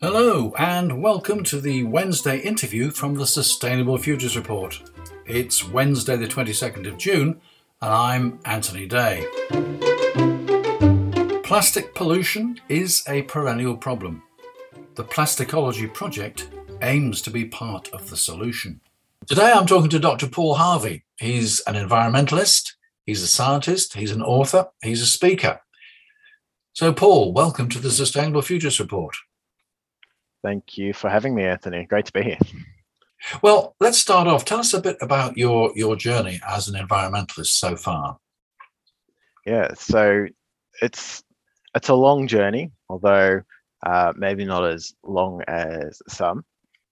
Hello, and welcome to the Wednesday interview from the Sustainable Futures Report. It's Wednesday, the 22nd of June, and I'm Anthony Day. Plastic pollution is a perennial problem. The Plasticology Project aims to be part of the solution. Today I'm talking to Dr. Paul Harvey. He's an environmentalist, he's a scientist, he's an author, he's a speaker. So, Paul, welcome to the Sustainable Futures Report. Thank you for having me, Anthony. Great to be here. Well, let's start off. Tell us a bit about your your journey as an environmentalist so far. Yeah, so it's it's a long journey, although uh, maybe not as long as some.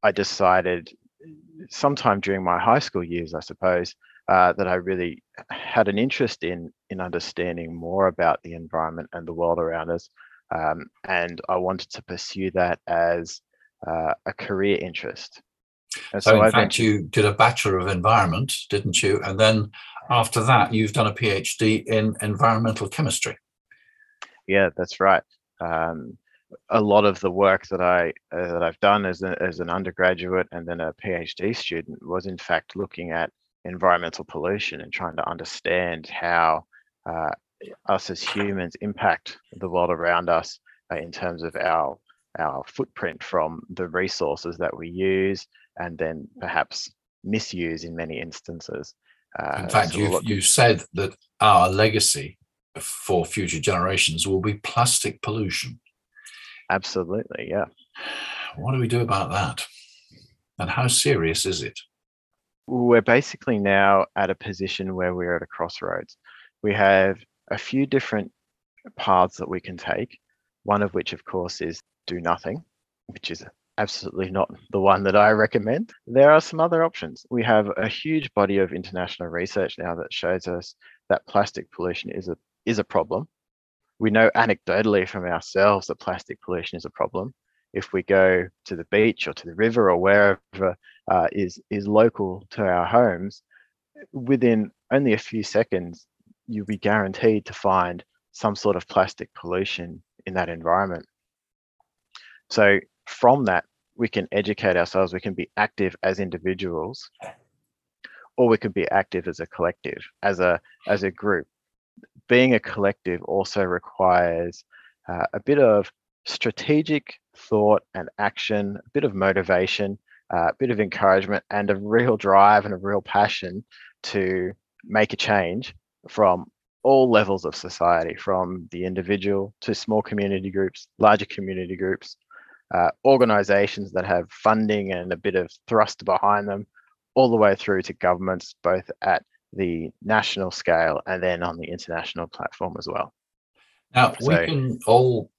I decided sometime during my high school years, I suppose, uh, that I really had an interest in in understanding more about the environment and the world around us, um, and I wanted to pursue that as uh, a career interest. And so, so in I fact, you did a Bachelor of Environment, didn't you? And then after that, you've done a PhD in environmental chemistry. Yeah, that's right. Um, a lot of the work that I uh, that I've done as, a, as an undergraduate and then a PhD student was in fact looking at environmental pollution and trying to understand how uh, us as humans impact the world around us uh, in terms of our our footprint from the resources that we use and then perhaps misuse in many instances. Uh, in fact, so you you said that our legacy for future generations will be plastic pollution. Absolutely, yeah. What do we do about that? And how serious is it? We're basically now at a position where we're at a crossroads. We have a few different paths that we can take, one of which, of course, is do nothing, which is absolutely not the one that I recommend. There are some other options. We have a huge body of international research now that shows us that plastic pollution is a is a problem. We know anecdotally from ourselves that plastic pollution is a problem. If we go to the beach or to the river or wherever uh, is is local to our homes, within only a few seconds, you'll be guaranteed to find some sort of plastic pollution in that environment. So from that, we can educate ourselves, we can be active as individuals, or we can be active as a collective, as a as a group. Being a collective also requires uh, a bit of strategic thought and action, a bit of motivation, uh, a bit of encouragement, and a real drive and a real passion to make a change from all levels of society, from the individual to small community groups, larger community groups, uh, organizations that have funding and a bit of thrust behind them, all the way through to governments, both at the national scale and then on the international platform as well. Now, so, we can all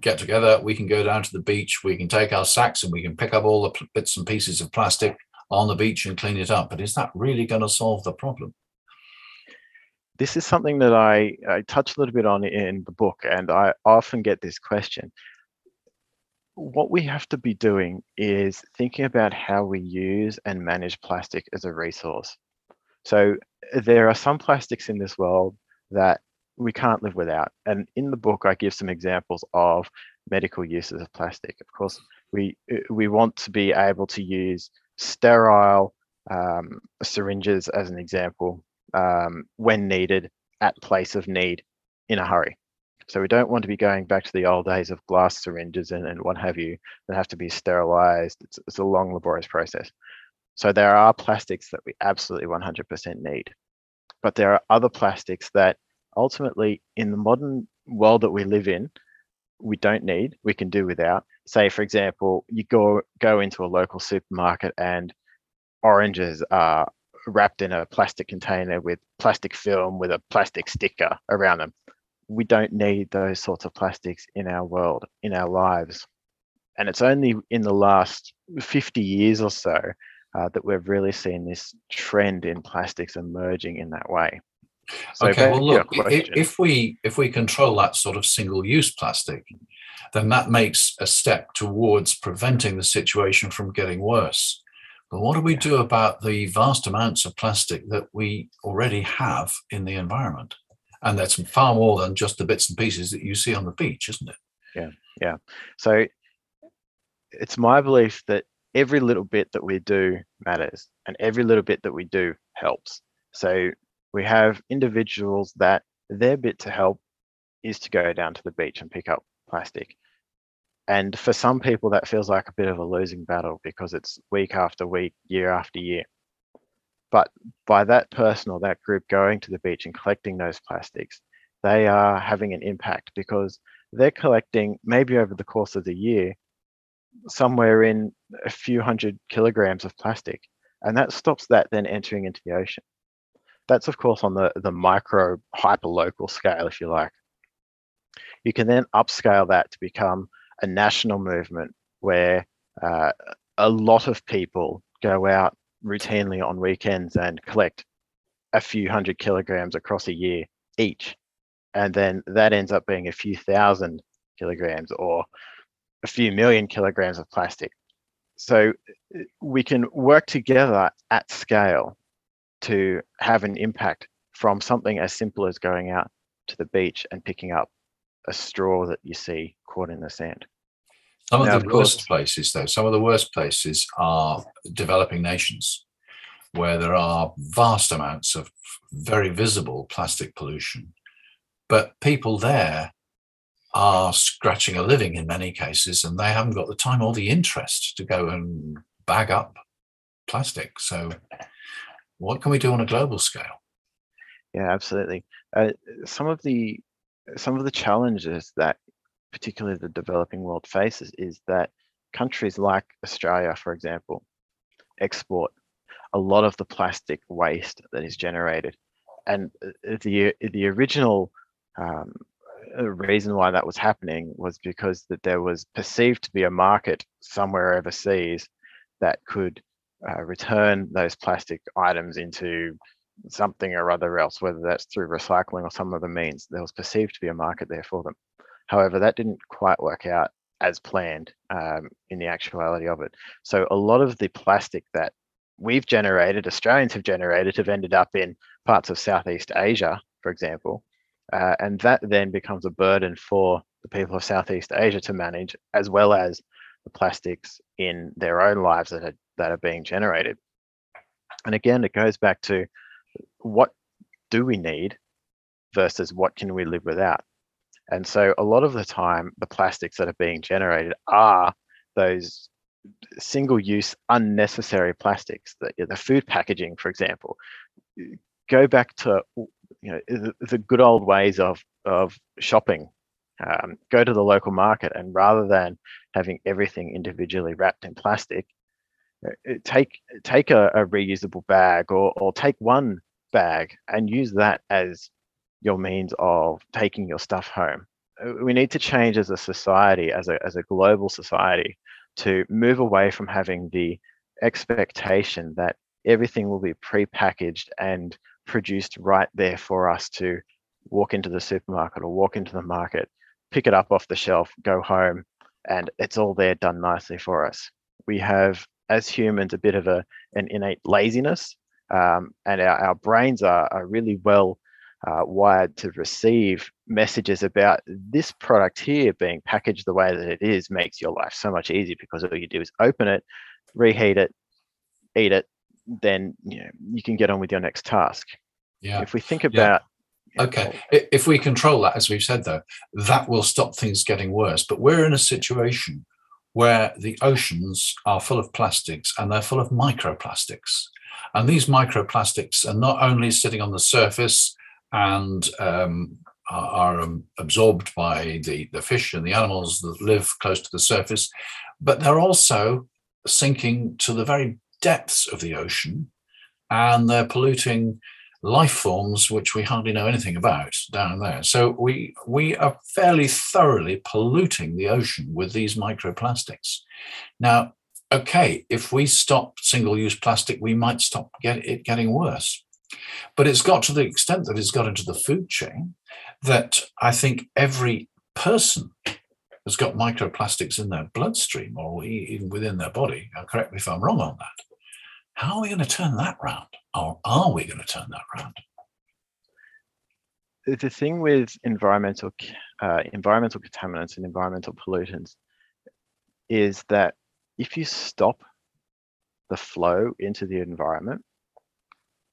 get together, we can go down to the beach, we can take our sacks and we can pick up all the bits and pieces of plastic on the beach and clean it up. But is that really going to solve the problem? This is something that I, I touch a little bit on in the book, and I often get this question what we have to be doing is thinking about how we use and manage plastic as a resource. So there are some plastics in this world that we can't live without. And in the book, I give some examples of medical uses of plastic. Of course, we we want to be able to use sterile um, syringes as an example um, when needed at place of need in a hurry. So we don't want to be going back to the old days of glass syringes and, and what have you that have to be sterilized. It's, it's a long, laborious process. So there are plastics that we absolutely 100% need. But there are other plastics that ultimately, in the modern world that we live in, we don't need, we can do without. Say, for example, you go go into a local supermarket and oranges are wrapped in a plastic container with plastic film with a plastic sticker around them we don't need those sorts of plastics in our world, in our lives. And it's only in the last 50 years or so uh, that we've really seen this trend in plastics emerging in that way. So okay, well, look, if, if we if we control that sort of single-use plastic, then that makes a step towards preventing the situation from getting worse. But what do we do about the vast amounts of plastic that we already have in the environment? And that's far more than just the bits and pieces that you see on the beach, isn't it? Yeah, yeah. So it's my belief that every little bit that we do matters and every little bit that we do helps. So we have individuals that their bit to help is to go down to the beach and pick up plastic. And for some people, that feels like a bit of a losing battle because it's week after week, year after year. But by that person or that group going to the beach and collecting those plastics, they are having an impact because they're collecting maybe over the course of the year somewhere in a few hundred kilograms of plastic. And that stops that then entering into the ocean. That's of course on the, the micro hyper local scale, if you like. You can then upscale that to become a national movement where uh, a lot of people go out routinely on weekends and collect a few hundred kilograms across a year each. And then that ends up being a few thousand kilograms or a few million kilograms of plastic. So uh, we can work together at scale to have an impact from something as simple as going out to the beach and picking up a straw that you see caught in the sand. Some of the of worst places, though, some of the worst places are developing nations where there are vast amounts of very visible plastic pollution. But people there are scratching a living in many cases, and they haven't got the time or the interest to go and bag up plastic. So, what can we do on a global scale? Yeah, absolutely. Uh, some of the some of the challenges that particularly the developing world faces is that countries like Australia, for example, export a lot of the plastic waste that is generated. And uh, the the original um, uh, reason why that was happening was because that there was perceived to be a market somewhere overseas that could uh, return those plastic items into something or other else, whether that's through recycling or some other means. There was perceived to be a market there for them. However, that didn't quite work out as planned um, in the actuality of it. So a lot of the plastic that we've generated, Australians have generated, have ended up in parts of Southeast Asia, for example. Uh, and that then becomes a burden for the people of Southeast Asia to manage, as well as the plastics in their own lives that are, that are being generated. And again, it goes back to what do we need versus what can we live without? And so a lot of the time, the plastics that are being generated are those single use unnecessary plastics the, the food packaging for example go back to you know the, the good old ways of of shopping um, go to the local market and rather than having everything individually wrapped in plastic take take a, a reusable bag or or take one bag and use that as your means of taking your stuff home. Uh, we need to change as a society, as a, as a global society, to move away from having the expectation that everything will be pre-packaged and produced right there for us to walk into the supermarket or walk into the market, pick it up off the shelf, go home, and it's all there done nicely for us. We have, as humans, a bit of a an innate laziness, um, and our, our brains are, are really well uh, wired to receive messages about this product here being packaged the way that it is makes your life so much easier because all you do is open it, reheat it, eat it, then you know you can get on with your next task. Yeah. If we think about yeah. Okay, if we control that, as we've said, though, that will stop things getting worse. But we're in a situation where the oceans are full of plastics and they're full of microplastics. And these microplastics are not only sitting on the surface and um, are, um, absorbed by the, the fish and the animals that live close to the surface, but they're also sinking to the very depths of the ocean and they're polluting life forms which we hardly know anything about down there. So we we are fairly thoroughly polluting the ocean with these microplastics. Now, okay, if we stop single-use plastic, we might stop get it getting worse. But it's got to the extent that it's got into the food chain that I think every person has got microplastics in their bloodstream or even within their body. Now, correct me if I'm wrong on that. How are we going to turn that round? Or are we going to turn that round? the thing with environmental uh, environmental contaminants and environmental pollutants is that if you stop the flow into the environment,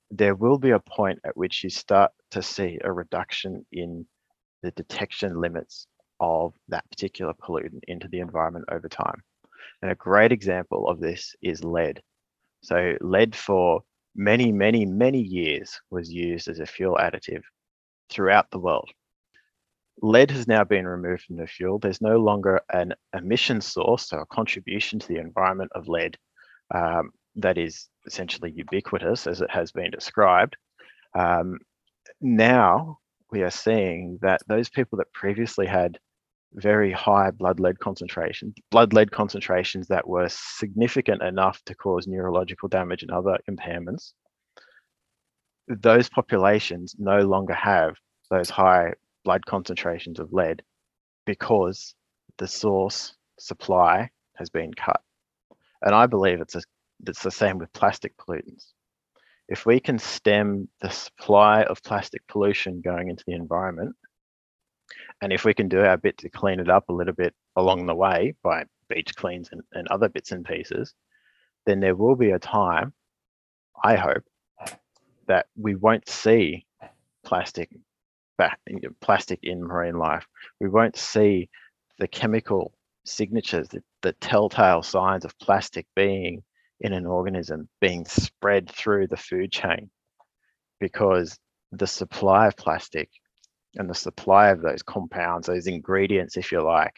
there will be a point at which you start to see a reduction in the detection limits of that particular pollutant into the environment over time. And a great example of this is lead. So lead for many, many, many years was used as a fuel additive throughout the world. Lead has now been removed from the fuel. There's no longer an emission source, so a contribution to the environment of lead um, that is essentially ubiquitous as it has been described. Um, now we are seeing that those people that previously had very high blood lead concentration, blood lead concentrations that were significant enough to cause neurological damage and other impairments, those populations no longer have those high blood concentrations of lead because the source supply has been cut. And I believe it's a, it's the same with plastic pollutants. If we can stem the supply of plastic pollution going into the environment, and if we can do our bit to clean it up a little bit along the way by beach cleans and, and other bits and pieces, then there will be a time, I hope, that we won't see plastic back plastic in marine life. We won't see the chemical signatures, the, the telltale signs of plastic being in an organism being spread through the food chain because the supply of plastic and the supply of those compounds, those ingredients, if you like,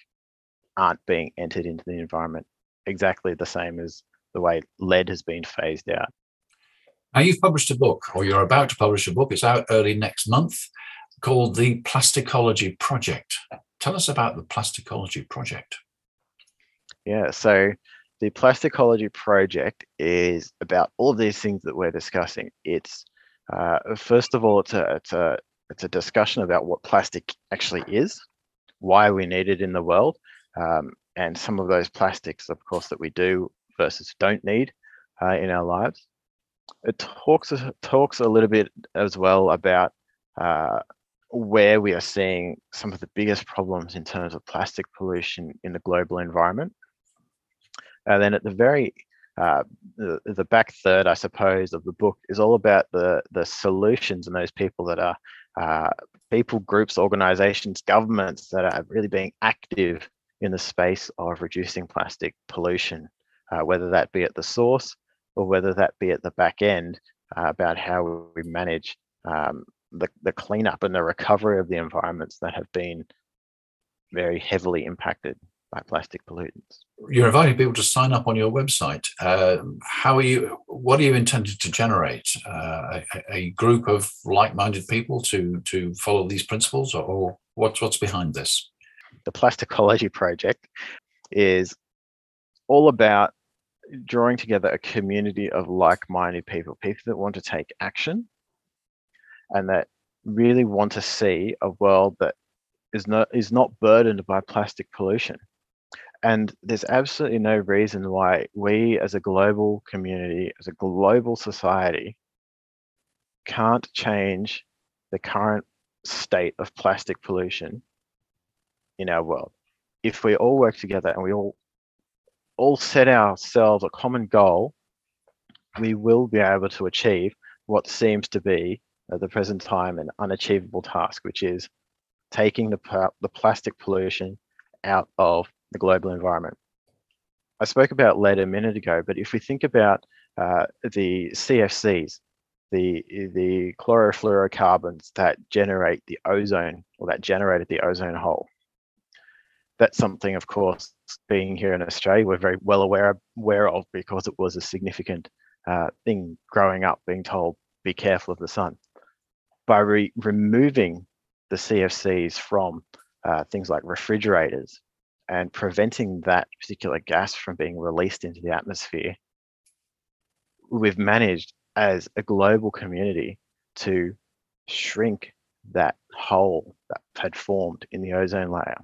aren't being entered into the environment exactly the same as the way lead has been phased out. Now, you've published a book, or you're about to publish a book. It's out early next month called the Plasticology Project. Tell us about the Plasticology Project. Yeah, so the Plasticology Project is about all of these things that we're discussing. It's uh, first of all, it's a, it's a it's a discussion about what plastic actually is, why we need it in the world, um, and some of those plastics, of course, that we do versus don't need uh, in our lives. It talks talks a little bit as well about uh, where we are seeing some of the biggest problems in terms of plastic pollution in the global environment. And then at the very uh, the, the back third, I suppose, of the book is all about the the solutions and those people that are uh, people, groups, organizations, governments that are really being active in the space of reducing plastic pollution, uh, whether that be at the source or whether that be at the back end uh, about how we manage um, the, the cleanup and the recovery of the environments that have been very heavily impacted by plastic pollutants. You're inviting people to sign up on your website. Uh, how are you? What are you intended to generate? Uh, a, a, group of like-minded people to to follow these principles, or, or what's what's behind this? The Plasticology Project is all about drawing together a community of like-minded people, people that want to take action and that really want to see a world that is not is not burdened by plastic pollution. And there's absolutely no reason why we as a global community, as a global society, can't change the current state of plastic pollution in our world. If we all work together and we all all set ourselves a common goal, we will be able to achieve what seems to be at the present time an unachievable task, which is taking the, the plastic pollution out of the global environment. I spoke about lead a minute ago, but if we think about uh, the CFCs, the, the chlorofluorocarbons that generate the ozone or that generated the ozone hole, that's something, of course, being here in Australia, we're very well aware, aware of because it was a significant uh, thing growing up, being told, be careful of the sun by re- removing the CFCs from uh, things like refrigerators and preventing that particular gas from being released into the atmosphere, we've managed as a global community to shrink that hole that had formed in the ozone layer.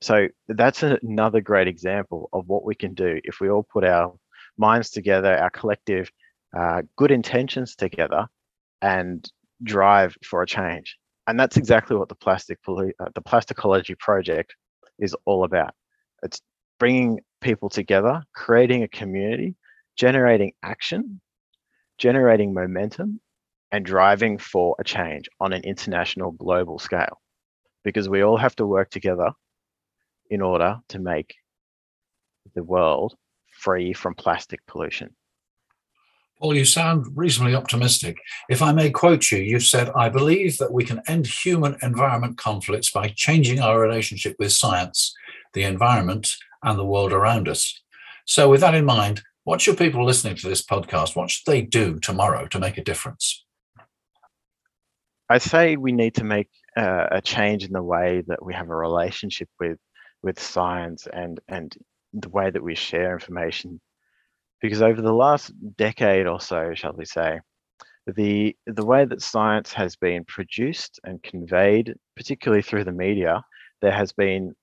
So that's another great example of what we can do if we all put our minds together, our collective uh, good intentions together, and drive for a change. and that's exactly what the plastic uh, the plasticology project is all about. It's bringing people together, creating a community, generating action, generating momentum, and driving for a change on an international global scale. Because we all have to work together in order to make the world free from plastic pollution. Paul, you sound reasonably optimistic. If I may quote you, you've said, I believe that we can end human environment conflicts by changing our relationship with science, the environment, and the world around us. So, with that in mind, what should people listening to this podcast, what should they do tomorrow to make a difference? I say we need to make uh, a change in the way that we have a relationship with with science and and the way that we share information because over the last decade or so, shall we say, the the way that science has been produced and conveyed, particularly through the media, there has been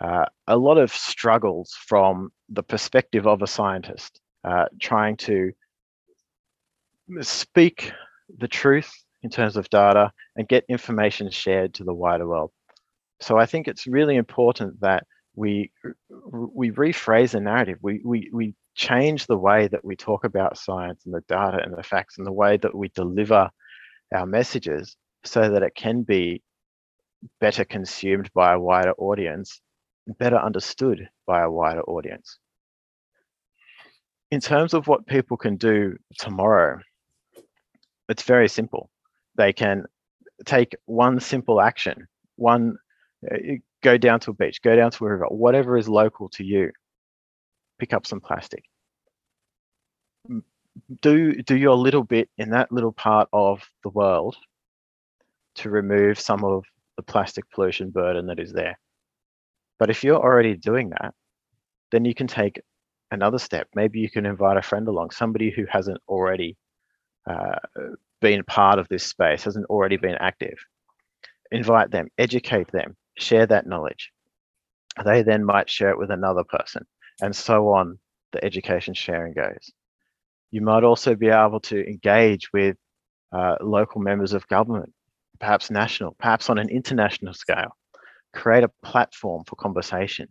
uh, a lot of struggles from the perspective of a scientist, uh, trying to speak the truth in terms of data and get information shared to the wider world. So I think it's really important that we we rephrase the narrative. We we we change the way that we talk about science and the data and the facts and the way that we deliver our messages so that it can be better consumed by a wider audience, better understood by a wider audience. In terms of what people can do tomorrow, it's very simple. They can take one simple action, one uh, go down to a beach, go down to a river, whatever is local to you, pick up some plastic. Do do your little bit in that little part of the world to remove some of the plastic pollution burden that is there. But if you're already doing that, then you can take another step. Maybe you can invite a friend along, somebody who hasn't already uh, been part of this space, hasn't already been active. Invite them, educate them, share that knowledge. They then might share it with another person, and so on the education sharing goes. You might also be able to engage with uh, local members of government, perhaps national, perhaps on an international scale. Create a platform for conversation.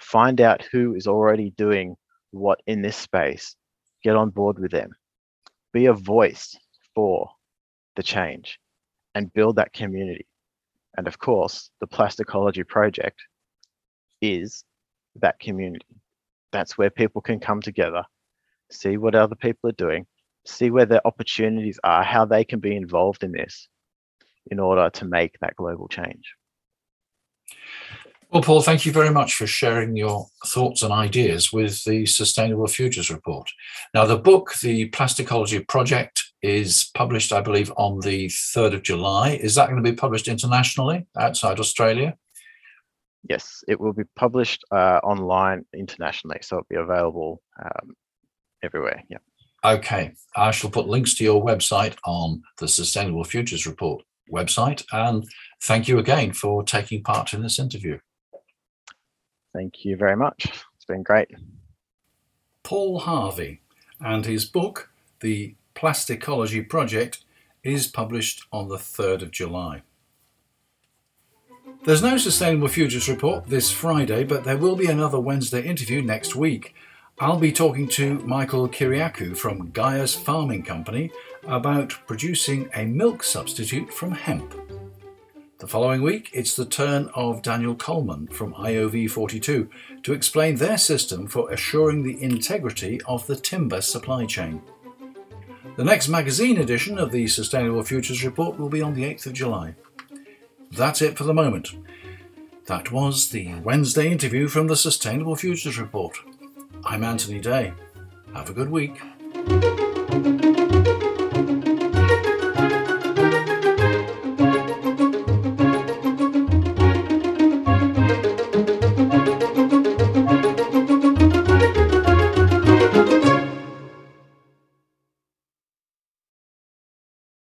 Find out who is already doing what in this space. Get on board with them. Be a voice for the change and build that community. And of course, the Plasticology Project is that community. That's where people can come together, see what other people are doing, see where their opportunities are, how they can be involved in this in order to make that global change. Well, Paul, thank you very much for sharing your thoughts and ideas with the Sustainable Futures Report. Now, the book, The Plasticology Project, is published, I believe, on the 3rd of July. Is that going to be published internationally outside Australia? Yes, it will be published uh, online internationally, so it'll be available um, everywhere. Yeah. Okay, I shall put links to your website on the Sustainable Futures Report website. And thank you again for taking part in this interview. Thank you very much. It's been great. Paul Harvey and his book, The Plasticology Project is published on the 3rd of July. There's no Sustainable Futures report this Friday, but there will be another Wednesday interview next week. I'll be talking to Michael Kyriakou from Gaia's Farming Company about producing a milk substitute from hemp. The following week, it's the turn of Daniel Coleman from IOV42 to explain their system for assuring the integrity of the timber supply chain. The next magazine edition of the Sustainable Futures Report will be on the 8th of July. That's it for the moment. That was the Wednesday interview from the Sustainable Futures Report. I'm Anthony Day. Have a good week.